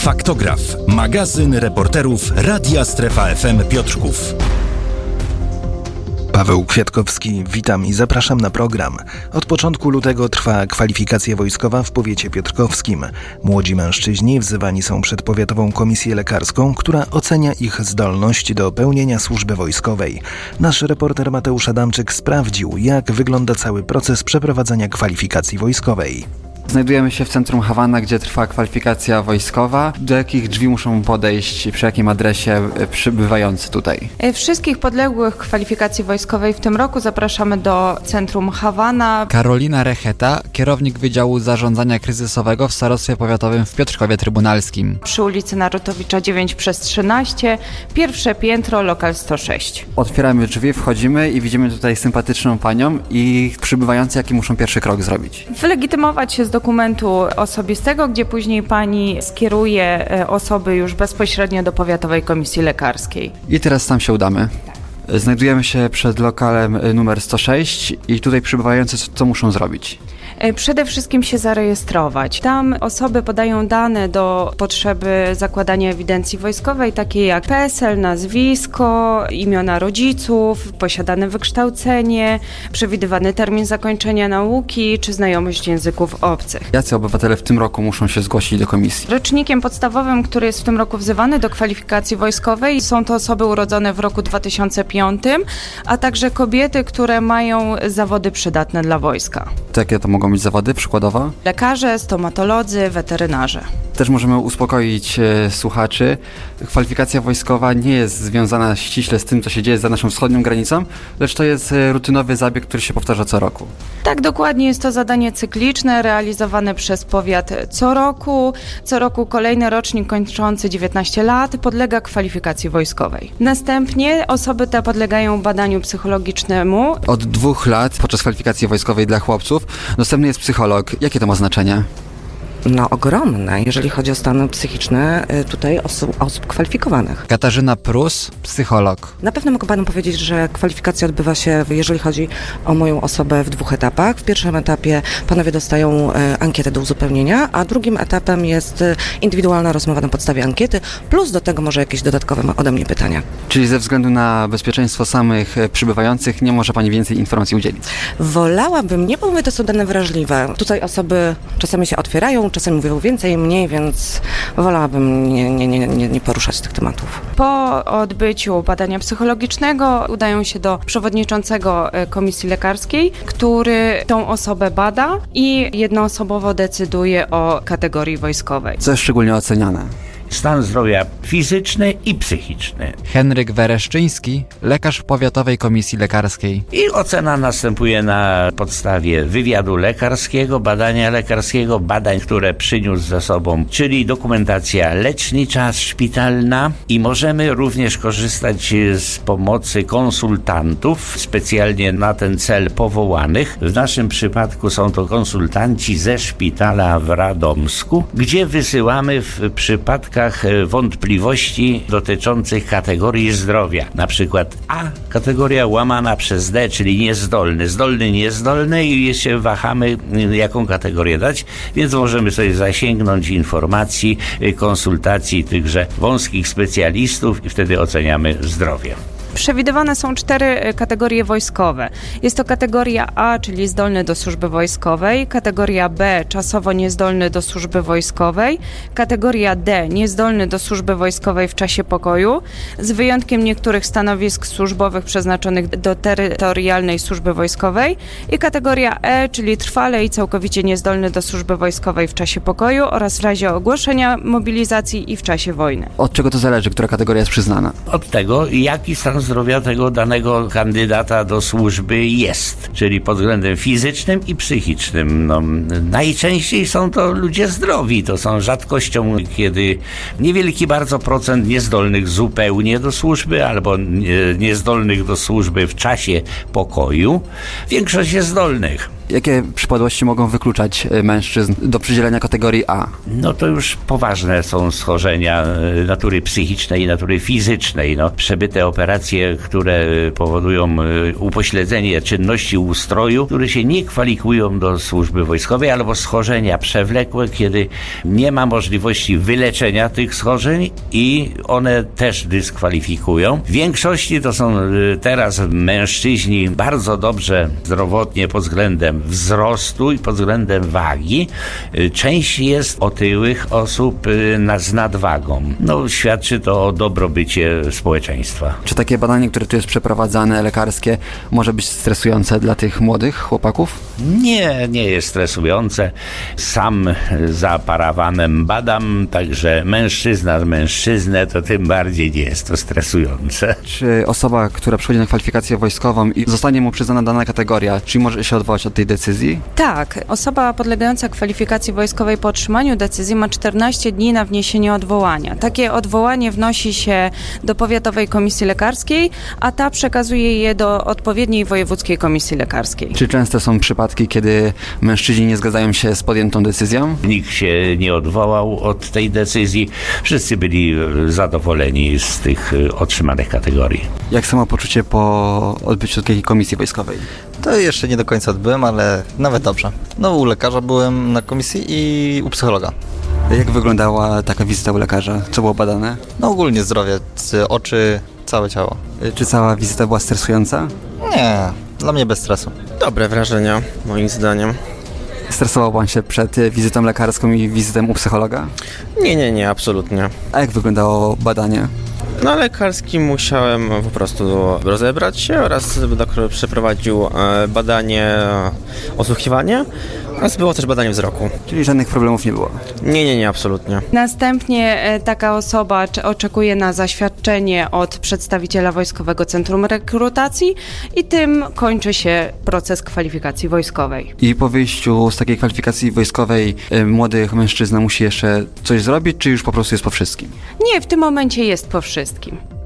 Faktograf, magazyn reporterów Radia Strefa FM Piotrków. Paweł Kwiatkowski, witam i zapraszam na program. Od początku lutego trwa kwalifikacja wojskowa w powiecie piotrkowskim. Młodzi mężczyźni wzywani są przed powiatową komisję lekarską, która ocenia ich zdolność do pełnienia służby wojskowej. Nasz reporter Mateusz Adamczyk sprawdził, jak wygląda cały proces przeprowadzania kwalifikacji wojskowej. Znajdujemy się w centrum Hawana, gdzie trwa kwalifikacja wojskowa. Do jakich drzwi muszą podejść, przy jakim adresie przybywający tutaj? E, wszystkich podległych kwalifikacji wojskowej w tym roku zapraszamy do centrum Hawana. Karolina Recheta, kierownik Wydziału Zarządzania Kryzysowego w Starostwie Powiatowym w Piotrkowie Trybunalskim. Przy ulicy Narutowicza 9 przez 13, pierwsze piętro, lokal 106. Otwieramy drzwi, wchodzimy i widzimy tutaj sympatyczną panią i przybywający, jaki muszą pierwszy krok zrobić. Wylegitymować się z dokumentu osobistego, gdzie później pani skieruje e, osoby już bezpośrednio do Powiatowej Komisji Lekarskiej. I teraz tam się udamy. Znajdujemy się przed lokalem e, numer 106 i tutaj przybywający co muszą zrobić? E, przede wszystkim się zarejestrować. Tam osoby podają dane do potrzeby zakładania ewidencji wojskowej, takie jak PESEL, nazwisko, imiona rodziców, posiadane wykształcenie, przewidywany termin zakończenia nauki czy znajomość języków obcych. Jacy obywatele w tym roku muszą się zgłosić do komisji? Rocznikiem podstawowym, który jest w tym roku wzywany do kwalifikacji wojskowej, są to osoby urodzone w roku 2005, a także kobiety, które mają zawody przydatne dla wojska. Jakie to mogą być zawody przykładowo? Lekarze, stomatolodzy, weterynarze. Też możemy uspokoić e, słuchaczy. Kwalifikacja wojskowa nie jest związana ściśle z tym, co się dzieje za naszą wschodnią granicą, lecz to jest e, rutynowy zabieg, który się powtarza co roku. Tak, dokładnie. Jest to zadanie cykliczne, realizowane przez powiat co roku. Co roku kolejny rocznik kończący 19 lat podlega kwalifikacji wojskowej. Następnie osoby te podlegają badaniu psychologicznemu. Od dwóch lat podczas kwalifikacji wojskowej dla chłopców dostępny jest psycholog. Jakie to ma znaczenie? No, ogromne, jeżeli chodzi o stany psychiczne y, tutaj osób, osób kwalifikowanych. Katarzyna Prus, psycholog. Na pewno mogę panu powiedzieć, że kwalifikacja odbywa się, jeżeli chodzi o moją osobę, w dwóch etapach. W pierwszym etapie panowie dostają y, ankietę do uzupełnienia, a drugim etapem jest y, indywidualna rozmowa na podstawie ankiety, plus do tego może jakieś dodatkowe ode mnie pytania. Czyli ze względu na bezpieczeństwo samych przybywających nie może pani więcej informacji udzielić? Wolałabym nie, bo mówię, to są dane wrażliwe. Tutaj osoby czasami się otwierają, czasem mówią więcej, mniej, więc wolałabym nie, nie, nie, nie, nie poruszać tych tematów. Po odbyciu badania psychologicznego udają się do przewodniczącego e, komisji lekarskiej, który tą osobę bada i jednoosobowo decyduje o kategorii wojskowej. Co jest szczególnie oceniane? Stan zdrowia fizyczny i psychiczny. Henryk Wereszczyński, lekarz Powiatowej Komisji Lekarskiej. I ocena następuje na podstawie wywiadu lekarskiego, badania lekarskiego, badań, które przyniósł ze sobą, czyli dokumentacja lecznicza, szpitalna i możemy również korzystać z pomocy konsultantów specjalnie na ten cel powołanych. W naszym przypadku są to konsultanci ze szpitala w Radomsku, gdzie wysyłamy w przypadkach E, wątpliwości dotyczących kategorii zdrowia. Na przykład A kategoria łamana przez D, czyli niezdolny, zdolny, niezdolny i się wahamy, jaką kategorię dać, więc możemy sobie zasięgnąć informacji, e, konsultacji tychże wąskich specjalistów i wtedy oceniamy zdrowie. Przewidywane są cztery e, kategorie wojskowe. Jest to kategoria A, czyli zdolny do służby wojskowej, kategoria B, czasowo niezdolny do służby wojskowej, kategoria D, niezdolny do służby wojskowej w czasie pokoju, z wyjątkiem niektórych stanowisk służbowych przeznaczonych do terytorialnej służby wojskowej i kategoria E, czyli trwale i całkowicie niezdolny do służby wojskowej w czasie pokoju oraz w razie ogłoszenia mobilizacji i w czasie wojny. Od czego to zależy, która kategoria jest przyznana? Od tego, jaki stan zdrowia tego danego kandydata do służby jest, czyli pod względem fizycznym i psychicznym. No, najczęściej są to ludzie zdrowi, to są rzadkością, kiedy niewielki bardzo procent niezdolnych zupełnie do służby albo niezdolnych do służby w czasie pokoju. Większość jest zdolnych. Jakie przypadłości mogą wykluczać e, mężczyzn do przydzielenia kategorii A? No to już poważne są schorzenia e, natury psychicznej i natury fizycznej. No, przebyte operacje, które powodują e, upośledzenie czynności ustroju, które się nie kwalifikują do służby wojskowej, albo schorzenia przewlekłe, kiedy nie ma możliwości wyleczenia tych schorzeń i one też dyskwalifikują. W większości to są teraz mężczyźni bardzo dobrze zdrowotnie pod względem wzrostu i pod względem wagi. Y, Część jest otyłych osób y, z nadwagą. No, świadczy to o dobrobycie społeczeństwa. Czy takie badanie, które tu jest przeprowadzane, lekarskie, może być stresujące dla tych młodych chłopaków? Nie, nie jest stresujące. Sam za parawanem badam, także mężczyzna z mężczyznę to tym bardziej nie jest to stresujące. Czy osoba, która przychodzi na kwalifikację wojskową i zostanie mu przyznana dana kategoria, czy może się odwołać od tej decyzji? Tak, osoba podlegająca kwalifikacji wojskowej po otrzymaniu decyzji ma 14 dni na wniesienie odwołania. Takie odwołanie wnosi się do Powiatowej Komisji Lekarskiej, a ta przekazuje je do odpowiedniej Wojewódzkiej Komisji Lekarskiej. Czy częste są przypadki, kiedy mężczyźni nie zgadzają się z podjętą decyzją? Nikt się nie odwołał od tej decyzji. Wszyscy byli e, zadowoleni z tych e, otrzymanych kategorii. Jak samopoczucie po odbyciu takiej komisji wojskowej? To jeszcze nie do końca odbyłem, ale nawet dobrze. No u lekarza byłem na komisji i u psychologa. Jak wyglądała taka wizyta u lekarza? Co było badane? No ogólnie zdrowie, oczy, całe ciało. Czy cała wizyta była stresująca? Nie, dla mnie bez stresu. Dobre wrażenia, moim zdaniem. Stresował pan się przed e, wizytą lekarską i wizytą u psychologa? Nie, nie, nie, absolutnie. A jak wyglądało badanie? Na lekarskim musiałem po prostu rozebrać się oraz doktor przeprowadził e, badanie, osłuchiwanie oraz było też badanie wzroku. Czyli żadnych problemów nie było. Nie, nie, nie, absolutnie. Następnie e, taka osoba oczekuje na zaświadczenie od przedstawiciela Wojskowego Centrum Rekrutacji i tym kończy się proces kwalifikacji wojskowej. I po wyjściu z takiej kwalifikacji wojskowej e, młody mężczyzna musi jeszcze coś zrobić, czy już po prostu jest po wszystkim? Nie, w tym momencie jest po wszystkim.